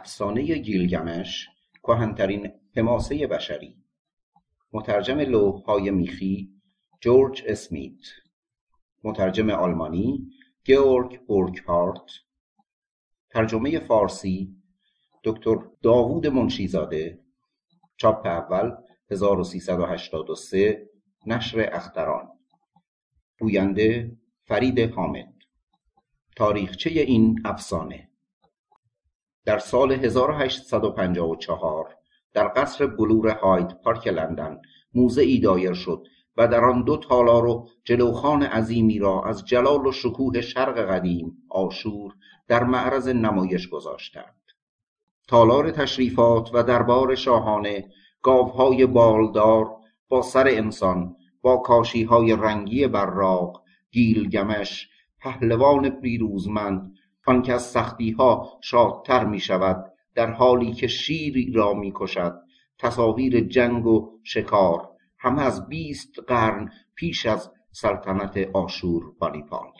افسانه گیلگمش کهنترین حماسه بشری. مترجم لوحهای میخی جورج اسمیت. مترجم آلمانی گیورگ بورکهارت. ترجمه فارسی دکتر داوود منشیزاده. چاپ اول 1383 نشر اختران. گوینده فرید حامد. تاریخچه این افسانه. در سال 1854 در قصر بلور هاید پارک لندن موزه دایر شد و در آن دو تالار و جلوخان عظیمی را از جلال و شکوه شرق قدیم آشور در معرض نمایش گذاشتند. تالار تشریفات و دربار شاهانه گاوهای بالدار با سر انسان با کاشیهای رنگی براق گیلگمش پهلوان پیروزمند آنکه از سختیها شادتر می شود در حالی که شیری را می کشد تصاویر جنگ و شکار همه از بیست قرن پیش از سلطنت آشور بانیپال.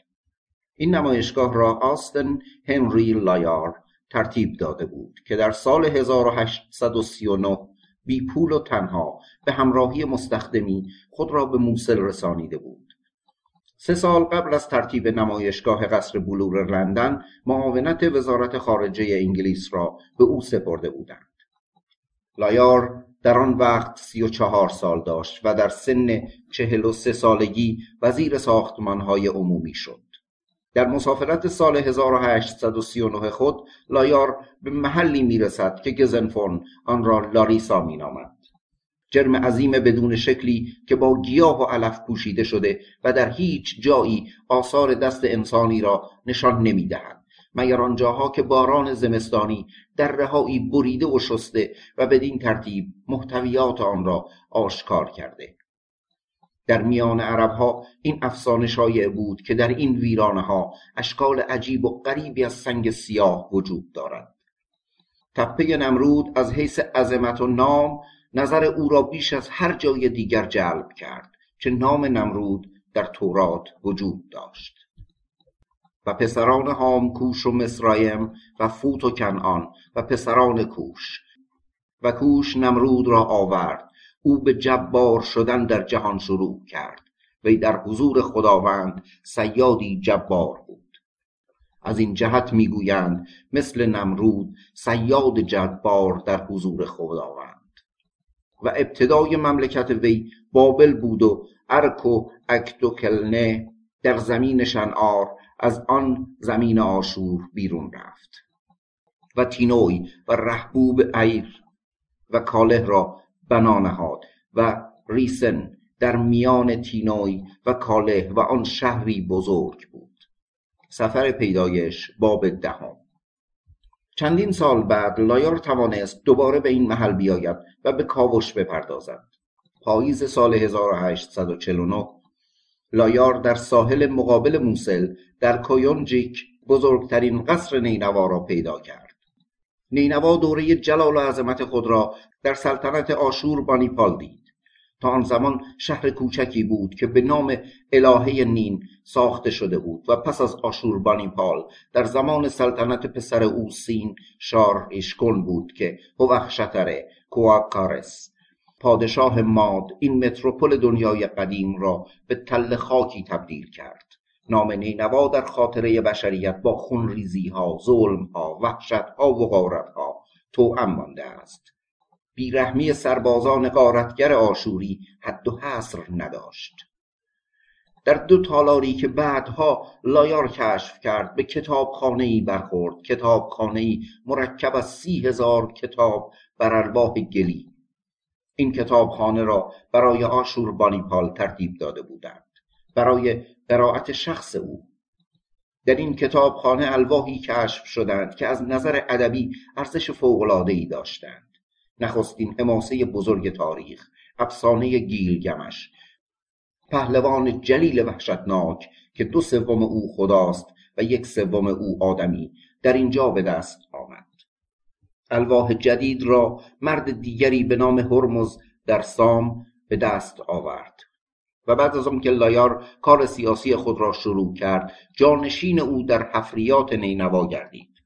این نمایشگاه را آستن هنری لایار ترتیب داده بود که در سال 1839 بی پول و تنها به همراهی مستخدمی خود را به موسل رسانیده بود. سه سال قبل از ترتیب نمایشگاه قصر بلور لندن معاونت وزارت خارجه انگلیس را به او سپرده بودند. لایار در آن وقت سی و چهار سال داشت و در سن چهل و سه سالگی وزیر ساختمانهای عمومی شد. در مسافرت سال 1839 خود لایار به محلی می‌رسد که گزنفون آن را لاریسا مینامد. جرم عظیم بدون شکلی که با گیاه و علف پوشیده شده و در هیچ جایی آثار دست انسانی را نشان نمی‌دهد. مگر آنجاها که باران زمستانی در رهایی بریده و شسته و بدین ترتیب محتویات آن را آشکار کرده. در میان عربها این افسانه شایع بود که در این ویرانه ها اشکال عجیب و غریبی از سنگ سیاه وجود دارد. تپه نمرود از حیث عظمت و نام نظر او را بیش از هر جای دیگر جلب کرد که نام نمرود در تورات وجود داشت. و پسران کوش و مصرایم و فوت و کنعان و پسران کوش. و کوش نمرود را آورد. او به جبار شدن در جهان شروع کرد. وی در حضور خداوند سیادی جبار بود. از این جهت می‌گویند مثل نمرود سیاد جبار در حضور خداوند. و ابتدای مملکت وی بابل بود و ارک و اکتوکلنه در زمین شنعار از آن زمین آشور بیرون رفت. و تینوی و رهبوب ایر و کاله را بنا نهاد و ریسن در میان تینوی و کاله و آن شهری بزرگ بود. سفر پیدایش باب دهم. چندین سال بعد لایار توانست دوباره به این محل بیاید و به کاوش بپردازد. پاییز سال 1849 لایار در ساحل مقابل موسل در کویونجیک بزرگترین قصر نینوا را پیدا کرد. نینوا دوره جلال و عظمت خود را در سلطنت آشور بانیپال دید. تا آن زمان شهر کوچکی بود که به نام الهه نین ساخته شده بود و پس از آشوربانیپال در زمان سلطنت پسر او سین شار اشکن بود که هوخشتر کواکارس پادشاه ماد این متروپول دنیای قدیم را به تل خاکی تبدیل کرد. نام نینوا در خاطره بشریت با خونریزی ها ظلم ها وحشت ها و غارت ها توأم مانده است. بیرحمی سربازان غارتگر آشوری حد و حصر نداشت. در دو تالاری که بعدها لایار کشف کرد به ای برخورد. ای مرکب از سی هزار کتاب بر الواح گلی. این کتابخانه را برای آشور بانیپال ترتیب داده بودند. برای قرائت شخص او. در این کتابخانه الواحی کشف شدند که از نظر ادبی ارزش فوق‌العاده‌ای داشتند. نخستین حماسه بزرگ تاریخ افسانه گیلگمش. پهلوان جلیل وحشتناک که دو سوم او خداست و یک سوم او آدمی در اینجا به دست آمد. الواح جدید را مرد دیگری به نام هرمز در سام به دست آورد و بعد از آنکه لایار کار سیاسی خود را شروع کرد جانشین او در حفریات نینوا گردید.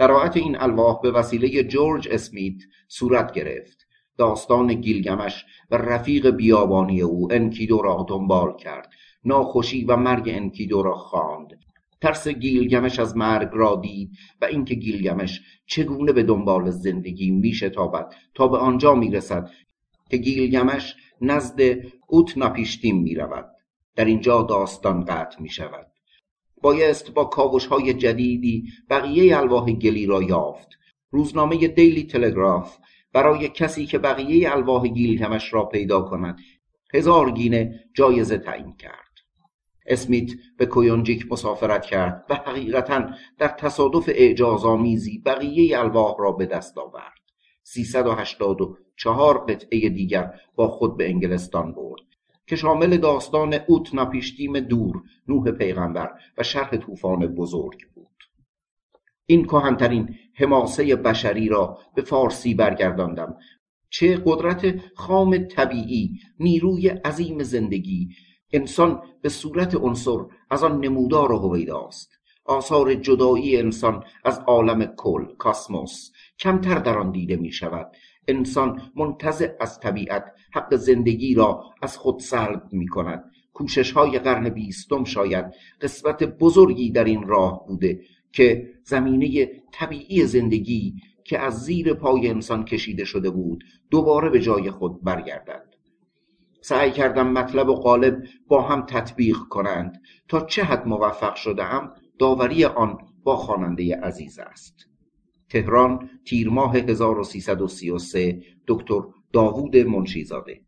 قرائت این الواح به وسیله جورج اسمیت صورت گرفت. داستان گیلگمش و رفیق بیابانی او انکیدو را دنبال کرد. ناخوشی و مرگ انکیدو را خواند. ترس گیلگمش از مرگ را دید و اینکه گیلگمش چگونه به دنبال زندگی میشتابد تا به آنجا می‌رسد که گیلگمش نزد اوت ناپیشتیم می‌رود. در اینجا داستان قطع می شود بایست با کاوش های جدیدی بقیه الواح گلی را یافت. روزنامه دیلی تلگراف برای کسی که بقیه الواح گیلگمش را پیدا کند هزار گینه جایزه تعیین کرد. اسمیت به کویونجیک مسافرت کرد و حقیقتا در تصادف اعجازآمیزی بقیه الواح را به دست آورد. 384 قطعه دیگر با خود به انگلستان برد. که شامل داستان اوت نپیشتیم دور نوح پیغمبر و شرح طوفان بزرگ بود. این کهنترین حماسه بشری را به فارسی برگرداندم. چه قدرت خام طبیعی نیروی عظیم زندگی. انسان به صورت عنصر از آن نمودار هویداست. آثار جدایی انسان از عالم کل کاسموس کمتر در آن دیده می شود انسان منتزع از طبیعت حق زندگی را از خود سلب می کند کوشش های قرن بیستم شاید قسمت بزرگی در این راه بوده که زمینه طبیعی زندگی که از زیر پای انسان کشیده شده بود دوباره به جای خود برگردد. سعی کردم مطلب و قالب با هم تطبیق کنند تا چه حد موفق شدم داوری آن با خواننده عزیز است. تهران تیر ماه 1333 دکتر داوود منشیزاده.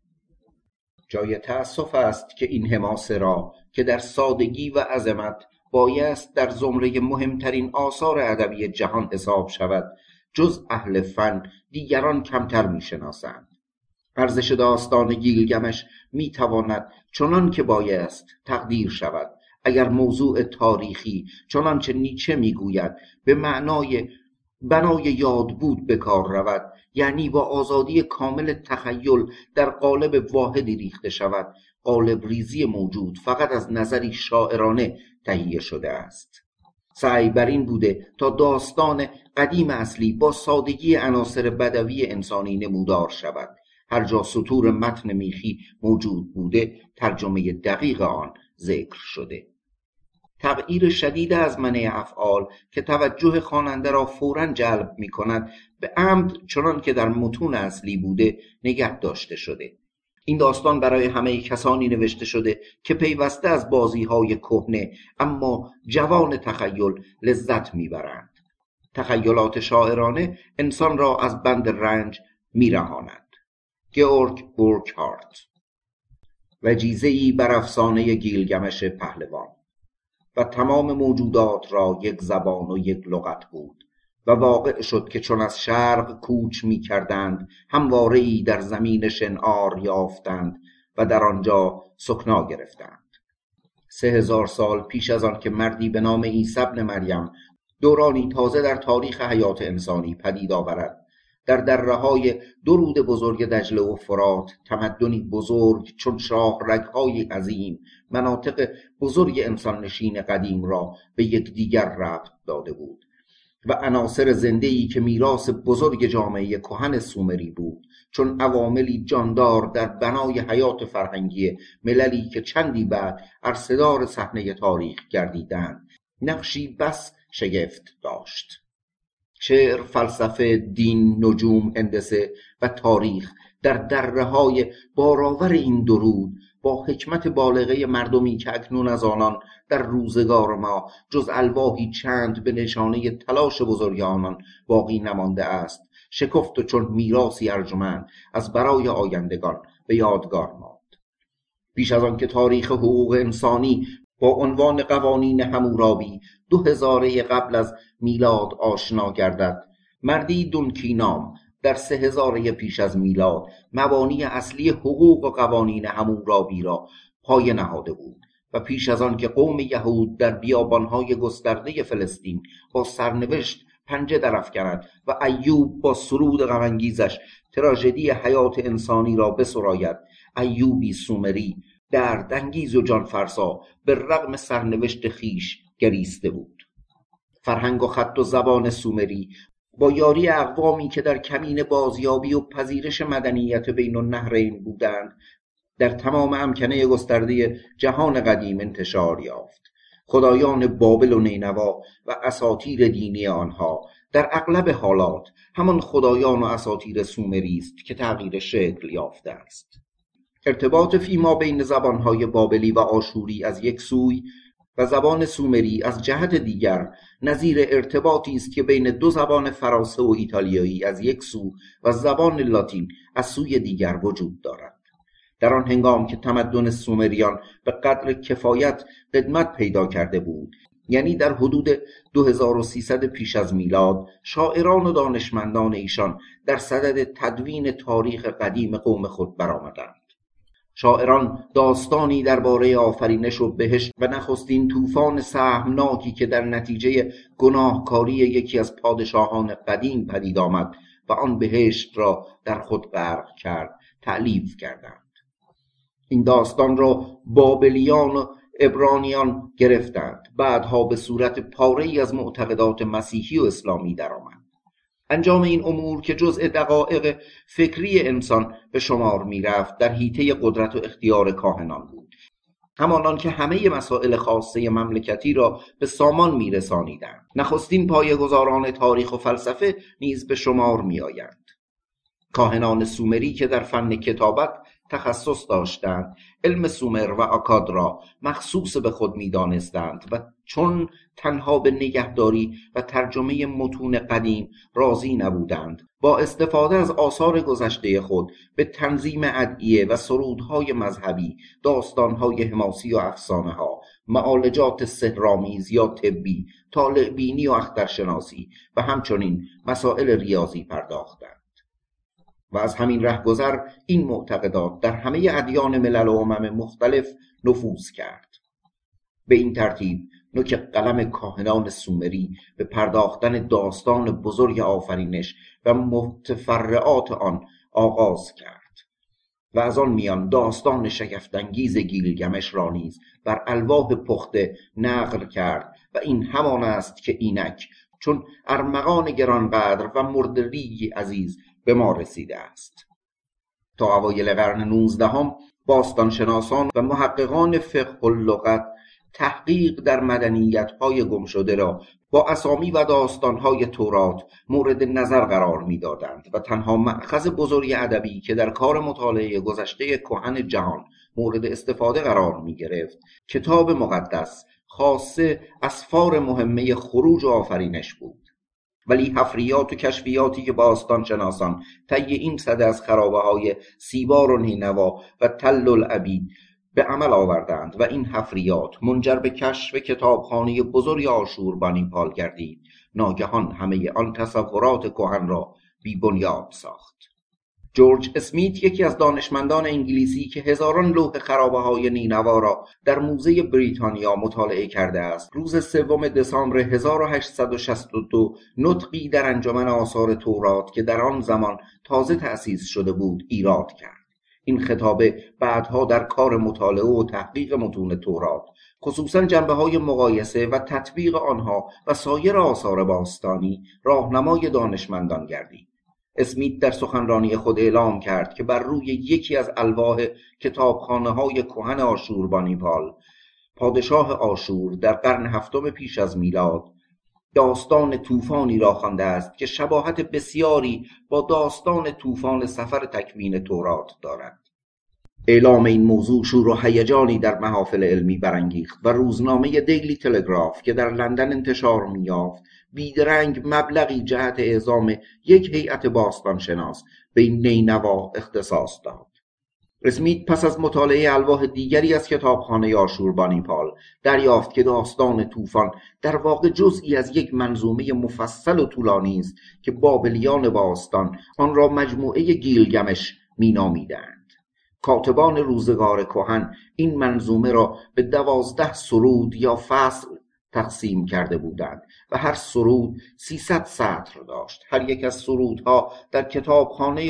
جای تأسف است که این حماسه را که در سادگی و عظمت بایست در زمره مهمترین آثار ادبی جهان حساب شود جز اهل فن دیگران کمتر می‌شناسند. ارزش داستان گیلگمش می‌تواند چنان که بایست تقدیر شود اگر موضوع تاریخی چنانچه نیچه می‌گوید به معنای بنای یاد بود به کار رود یعنی با آزادی کامل تخیل در قالب واحدی ریخته شود. قالب ریزی موجود فقط از نظری شاعرانه تهیه شده است. سعی بر این بوده تا داستان قدیم اصلی با سادگی عناصر بدوی انسانی نمودار شود. هر جا سطور متن میخی موجود بوده ترجمه دقیق آن ذکر شده. تغییر شدید از منع افعال که توجه خواننده را فورا جلب می کند به عمد چنان که در متون اصلی بوده نگه داشته شده. این داستان برای همه کسانی نوشته شده که پیوسته از بازی های کهنه اما جوان تخیل لذت می‌برند. تخیلات شاعرانه انسان را از بند رنج میرهاند. گئورگ بورکهارت. ای بر افسانه گیلگمش پهلوان. و تمام موجودات را یک زبان و یک لغت بود و واقع شد که چون از شرق کوچ می کردند همواره در زمین شنعار یافتند و در آنجا سکنا گرفتند. سه هزار سال پیش از آن که مردی به نام عیسی ابن مریم دورانی تازه در تاریخ حیات انسانی پدید آورد در دره های درود بزرگ دجله و فرات تمدنی بزرگ چون شاه رگهای عظیم مناطق بزرگ انسان نشین قدیم را به یکدیگر ربط داده بود و عناصر زنده‌ای که میراث بزرگ جامعه کهن سومری بود چون عواملی جاندار در بنای حیات فرهنگی مللی که چندی بعد ارسدار صحنه تاریخ گردیدند نقشی بس شگفت داشت. شعر، فلسفه، دین، نجوم، هندسه و تاریخ در دره های بارآور این درود با حکمت بالغه مردمی که اکنون از آنان در روزگار ما جز الواحی چند به نشانه تلاش بزرگ آنان باقی نمانده است شکفت و چون میراثی ارجمند از برای آیندگان به یادگار ماند. پیش از آن که تاریخ حقوق انسانی با عنوان قوانین همورابی دو هزاره قبل از میلاد آشنا گردد. مردی دونکینام در سه هزاره پیش از میلاد مبانی اصلی حقوق و قوانین همورابی را پای نهاده بود و پیش از آن که قوم یهود در بیابانهای گسترده فلسطین با سرنوشت پنجه درافکند و ایوب با سرود غمانگیزش تراژدی حیات انسانی را بسراید ایوبی سومری دردانگیز و جانفرسا به رغم سرنوشت خیش گریسته بود. فرهنگ و خط و زبان سومری با یاری اقوامی که در کمین بازیابی و پذیرش مدنیت بین النهرین بودند در تمام امکنه گسترده جهان قدیم انتشار یافت. خدایان بابل و نینوا و اساطیر دینی آنها در اغلب حالات همان خدایان و اساطیر سومری است که تغییر شکل یافته است. ارتباط فیما بین زبانهای بابلی و آشوری از یک سوی و زبان سومری از جهت دیگر نظیر ارتباطی است که بین دو زبان فرانسه و ایتالیایی از یک سو و زبان لاتین از سوی دیگر وجود دارد. در آن هنگام که تمدن سومریان به قدر کفایت قدمت پیدا کرده بود یعنی در حدود 2300 پیش از میلاد شاعران و دانشمندان ایشان در صدد تدوین تاریخ قدیم قوم خود برآمدند. شاعران داستانی درباره آفرینش و بهشت و نخستین طوفان سهمناکی که در نتیجه گناهکاری یکی از پادشاهان قدیم پدید آمد و آن بهشت را در خود غرق کرد تعلیف کردند. این داستان را بابلیان و ابرانیان گرفتند. بعدها به صورت پاره از معتقدات مسیحی و اسلامی درآمد. انجام این امور که جزء دقایق فکری انسان به شمار می‌رفت در حیطه قدرت و اختیار کاهنان بود. همانان که همه مسائل خاصه مملکتی را به سامان میرسانیدند. نخستین گذاران تاریخ و فلسفه نیز به شمار میآیند. کاهنان سومری که در فن کتابت تخصص داشتند علم سومر و آکاد را مخصوص به خود می‌دانستند و چون تنها به نگهداری و ترجمه متون قدیم راضی نبودند با استفاده از آثار گذشته خود به تنظیم ادعیه و سرودهای مذهبی داستانهای حماسی و افسانه ها معالجات سهرامیز یا طبی طالعبینی و اخترشناسی و همچنین مسائل ریاضی پرداختند. و از همین رهگذر این معتقدات در همه ادیان ملل و امم مختلف نفوذ کرد. به این ترتیب نوک قلم کاهنان سومری به پرداختن داستان بزرگ آفرینش و متفرعات آن آغاز کرد و از آن میان داستان شگفتانگیز گیلگمش را نیز بر الواح پخته نقل کرد و این همان است که اینک چون ارمغان گرانقدر و مردری عزیز به ما رسیده است. تا اوایل قرن نوزدهم باستانشناسان و محققان فقه اللغت تحقیق در مدنیت‌های گمشده را با اسامی و داستانهای تورات مورد نظر قرار می‌دادند و تنها مأخذ بزرگ ادبی که در کار مطالعه گذشته کهن جهان مورد استفاده قرار می گرفت کتاب مقدس خاصه اسفار مهمه خروج و آفرینش بود. ولی حفریات و کشفیاتی که باستان شناسان طی این صده از خرابه های سیبار و نینوا و تل العبید به عمل آوردند و این حفریات منجر به کشف کتابخانه بزرگ پال گردید ناگهان همه آن تصورات کهن را بی بنیاد ساخت. جورج اسمیت یکی از دانشمندان انگلیسی که هزاران لوح خرابه های نینوا را در موزه بریتانیا مطالعه کرده است. روز سوم دسامبر 1862 نطقی در انجمن آثار تورات که در آن زمان تازه تأسیس شده بود ایراد کرد. این خطابه بعدها در کار مطالعه و تحقیق متون تورات خصوصا جنبه های مقایسه و تطبیق آنها و سایر آثار باستانی راهنمای دانشمندان گردید. اسمیت در سخنرانی خود اعلام کرد که بر روی یکی از الواح کتابخانه های کهن آشوربانیپال پادشاه آشور در قرن هفتم پیش از میلاد داستان طوفانی را خوانده است که شباهت بسیاری با داستان طوفان سفر تکوین تورات دارد. اعلام این موضوع شور و هیجانی در محافل علمی برانگیخت و روزنامه دیلی تلگراف که در لندن انتشار میافت بیدرنگ مبلغی جهت اعزام یک هیئت باستانشناس به این نینوا اختصاص داد. اسمیت پس از مطالعه الواح دیگری از کتابخانه آشوربانیپال دریافت که داستان طوفان در واقع جزئی از یک منظومه مفصل و طولانی است که بابلیان باستان آن را مجموعه گیلگمش مینامیدند. کاتبان روزگار کهن این منظومه را به دوازده سرود یا فصل تقسیم کرده بودند و هر سرود سیصد سطر داشت. هر یک از سرودها در کتابخانه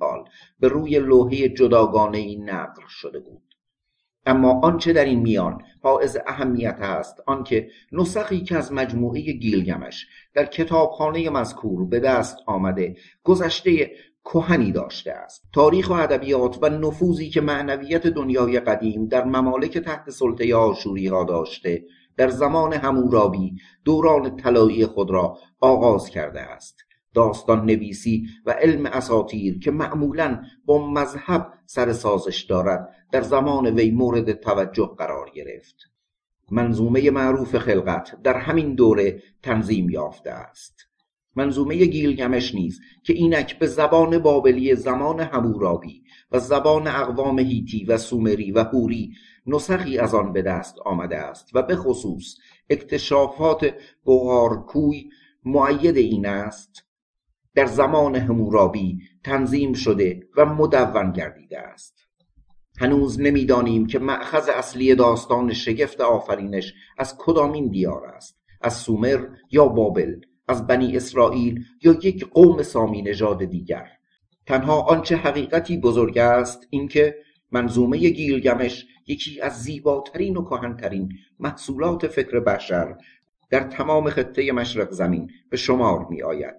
پال به روی لوحه جداگانه ای نقل شده بود. اما آنچه در این میان حائز اهمیت است آنکه نسخی که از مجموعه گیلگمش در کتابخانه مذکور به دست آمده گذشته کهنی داشته است. تاریخ و ادبیات و نفوذی که معنویت دنیای قدیم در ممالک تحت سلطه آشوری ها داشته در زمان همورابی دوران طلایی خود را آغاز کرده است. داستان نویسی و علم اساطیر که معمولا با مذهب سر سازش دارد در زمان وی مورد توجه قرار گرفت. منظومه معروف خلقت در همین دوره تنظیم یافته است. منظومه گیلگمش نیز که اینک به زبان بابلی زمان همورابی و زبان اقوام هیتی و سومری و هوری نسخی از آن به دست آمده است و به خصوص اکتشافات بغارکوی معید این است در زمان همورابی تنظیم شده و مدون گردیده است. هنوز نمی‌دانیم که مأخذ اصلی داستان شگفت آفرینش از کدامین دیار است از سومر یا بابل. از بنی اسرائیل یا یک قوم سامی نژاد دیگر. تنها آنچه حقیقتی بزرگ است اینکه منظومه گیلگمش یکی از زیباترین و کهنترین محصولات فکر بشر در تمام خطه مشرق زمین به شمار می آید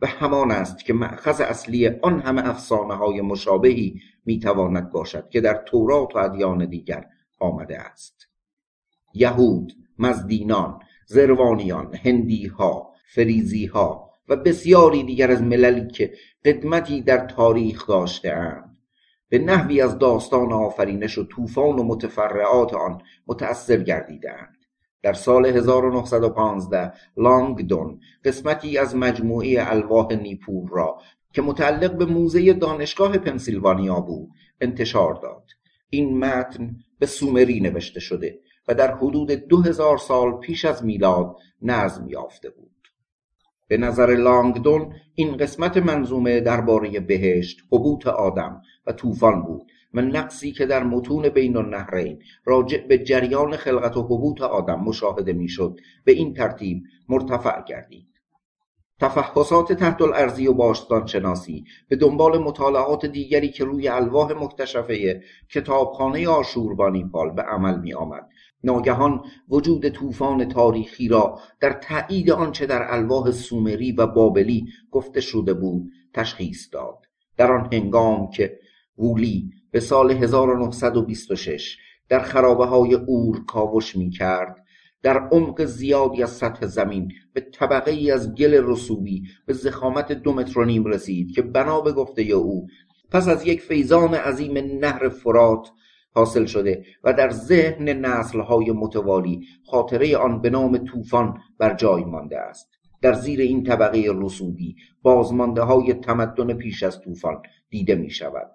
و همان است که مأخذ اصلی آن همه افسانه های مشابهی می تواند باشد که در تورات و ادیان دیگر آمده است. یهود، مزدینان، زروانیان، هندیها، فریزیها و بسیاری دیگر از مللی که قدمتی در تاریخ داشتهاند. به نحوی از داستان آفرینش و طوفان و متفرعات آن متأثر گردیدهاند. در سال 1915 لانگدون قسمتی از مجموعه الواح نیپور را که متعلق به موزه دانشگاه پنسیلوانیا بود انتشار داد. این متن به سومری نوشته شده و در حدود دو هزار سال پیش از میلاد نظم یافته بود. به نظر لانگدون این قسمت منظومه درباره بهشت حبوط آدم و طوفان بود و نقصی که در متون بین النهرین راجع به جریان خلقت و حبوط آدم مشاهده می‌شد به این ترتیب مرتفع گردید. تفحصات تحت الارضی و باستان شناسی به دنبال مطالعات دیگری که روی الواح مکتشفه کتابخانه پال به عمل می آمد ناگهان وجود طوفان تاریخی را در تایید آنچه در الواح سومری و بابلی گفته شده بود تشخیص داد. در آن هنگام که وولی به سال 1926 در خرابه های اور کاوش می کرد در عمق زیادی از سطح زمین به طبقه ای از گل رسوبی به زخامت دو متر و نیم رسید که بنا به گفته او پس از یک فیضان عظیم نهر فرات حاصل شده و در ذهن نسلهای متوالی خاطره آن به نام طوفان بر جای مانده است. در زیر این طبقه رسوبی بازمانده های تمدن پیش از طوفان دیده می شود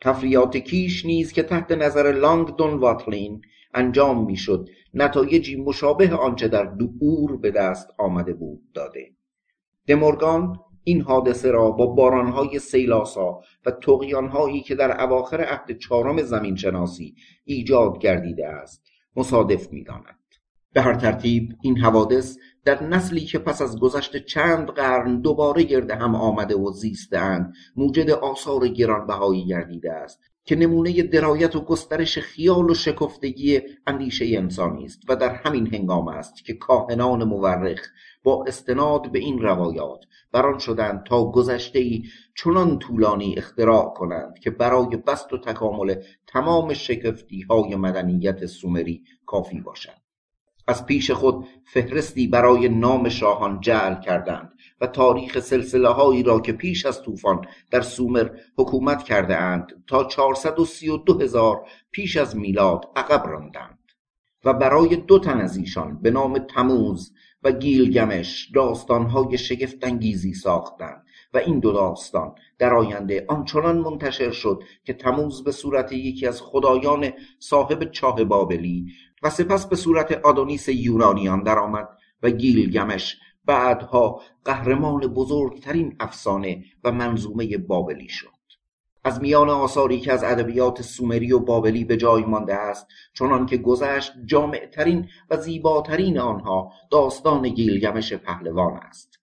تفریات کیش نیز که تحت نظر لانگدون واتلین انجام می‌شد نتایجی مشابه آنچه در دور به دست آمده بود داده. دمورگان این حادثه را با بارانهای سیلاسا و تقیانهایی که در اواخر عهد چهارم زمین شناسی ایجاد گردیده است مصادف می‌داند. به هر ترتیب این حوادث در نسلی که پس از گذشت چند قرن دوباره گرد هم آمده و زیستهاند موجد آثار گرانبهایی گردیده است که نمونه درایت و گسترش خیال و شکفتگی اندیشه انسانی است و در همین هنگام است که کاهنان مورخ با استناد به این روایات بران شدند تا گذشته ای چنان طولانی اختراع کنند که برای بست و تکامل تمام شکفتی های مدنیت سومری کافی باشد از پیش خود فهرستی برای نام شاهان جعل کردند و تاریخ سلسله هایی را که پیش از طوفان در سومر حکومت کرده اند تا 432 هزار پیش از میلاد عقب راندند و برای دو تن از ایشان به نام تموز و گیلگمش داستانهای شگفتانگیزی ساختند و این دو داستان در آینده آنچنان منتشر شد که تموز به صورت یکی از خدایان صاحب چاه بابلی و سپس به صورت آدونیس یونانیان درآمد و گیلگمش بعدها قهرمان بزرگترین افسانه و منظومه بابلی شد. از میان آثاری که از ادبیات سومری و بابلی به جای مانده است چنان که گذشت جامعترین و زیباترین آنها داستان گیلگمش پهلوان است.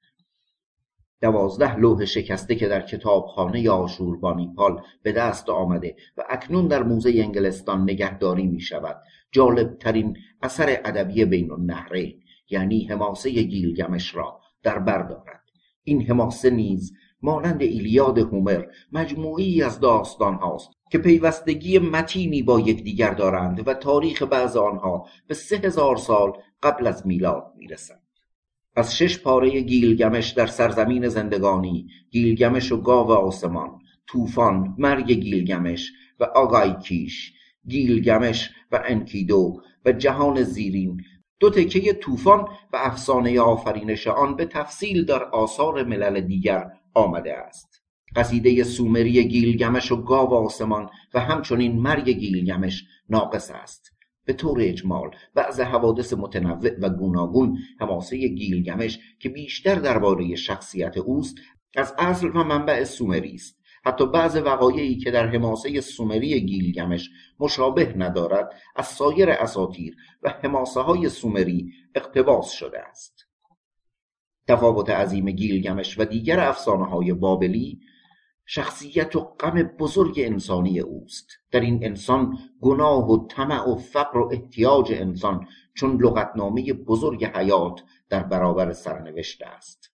دوازده لوح شکسته که در کتابخانه آشوربانیپال به دست آمده و اکنون در موزه انگلستان نگهداری می شود جالب ترین اثر ادبی بین النهرین یعنی حماسه گیلگمش را در بر دارد. این حماسه نیز مانند ایلیاد هومر مجموعی از داستان هاست که پیوستگی متینی با یکدیگر دارند و تاریخ بعض آنها به سه هزار سال قبل از میلاد می‌رسند از شش پاره گیلگمش در سرزمین زندگانی گیلگمش و گاو آسمان طوفان مرگ گیلگمش و آگایکیش گیلگمش و انکیدو و جهان زیرین. دو تکه طوفان و افسانه آفرینش آن به تفصیل در آثار ملل دیگر آمده است. قصیده سومری گیلگمش و گاو آسمان و همچنین مرگ گیلگمش ناقص است. به طور اجمال بعض حوادث متنوع و گوناگون حماسه گیلگمش که بیشتر درباره شخصیت اوست از اصل و منبع سومری است. حتی بعض وقایعی که در حماسه سومری گیلگمش مشابه ندارد از سایر اساطیر و حماسه های سومری اقتباس شده است. تفاوت عظیم گیلگمش و دیگر افسانه های بابلی شخصیت و غم بزرگ انسانی اوست. در این انسان گناه و طمع و فقر و احتیاج انسان چون لغتنامه بزرگ حیات در برابر سرنوشت است.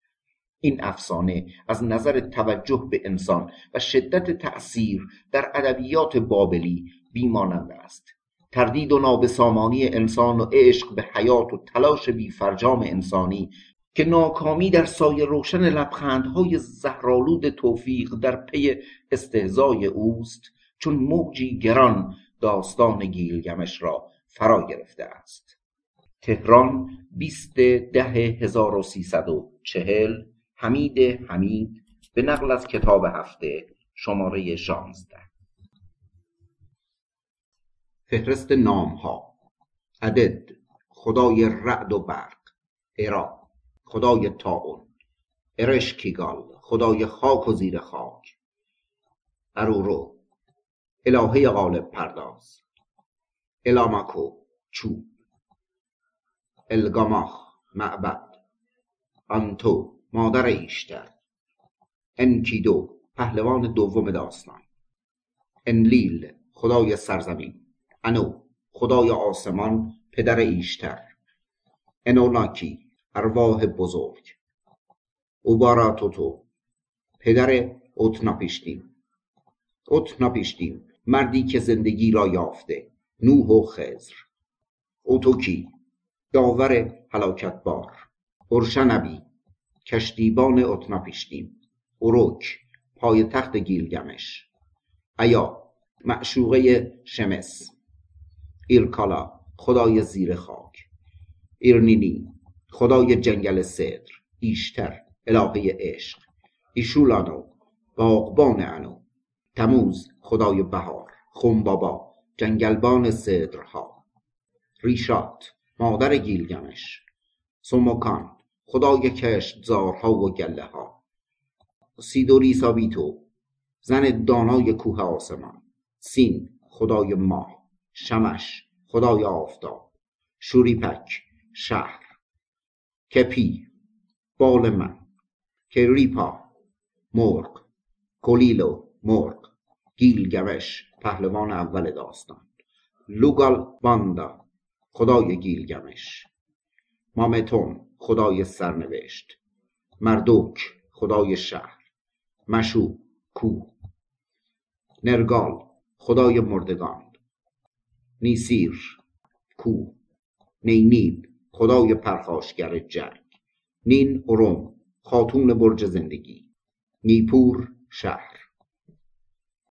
این افسانه از نظر توجه به انسان و شدت تأثیر در ادبیات بابلی بیمانند است. تردید و نابسامانی انسان و عشق به حیات و تلاش بیفرجام انسانی که ناکامی در سایه روشن لبخندهای زهرآلود توفیق در پی استهزای اوست چون موجی گران داستان گیلگمش را فرا گرفته است. تهران بیست ده هزار و سیصد و چهل حمید حمید به نقل از کتاب هفته شماره شانزده. فهرست نام ها عدد خدای رعد و برق عراق خدای تاون ارشکیگال خدای خاک و زیر خاک. ارورو الهه غالب پرداز. الاماکو چوب. الگاماخ معبد. آنتو مادر ایشتر. انکیدو پهلوان دوم داستان. انلیل خدای سرزمین. انو خدای آسمان پدر ایشتر. انولاکی ارواح بزرگ. اوباراتوتو پدر اوتناپیشتیم اوتناپیشتیم مردی که زندگی را یافته. نوح و خزر اوتوکی داور هلاکتبار. ارشنبی کشتیبان اوتناپیشتیم اوروک پای تخت گیلگمش. ایا معشوقه شمس. ایرکالا خدای زیر خاک. ایرنینی خدای جنگل صدر ایشتر الهه عشق. ایشولانو باغبان انو تموز خدای بهار. خنبابا جنگلبان صدرها. ریشات مادر گیلگمش. سوموکان خدای کشتزارها و گله ها سیدوری سابیتو زن دانای کوه آسمان. سین خدای ماه. شمش خدای آفتاب. شوریپک شهر. کپی بال من کریپا مرغ کلیلو مرغ گیلگمش پهلوان اول داستان لوگال باندا خدای گیلگمش مامتون خدای سرنوشت مردوک خدای شهر مشو کو نرگال خدای مردگان نیسیر کو نینید خدای پرخاشگر جنگ. نین اروم خاتون برج زندگی. نیپور شهر.